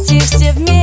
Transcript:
вместе, все вместе.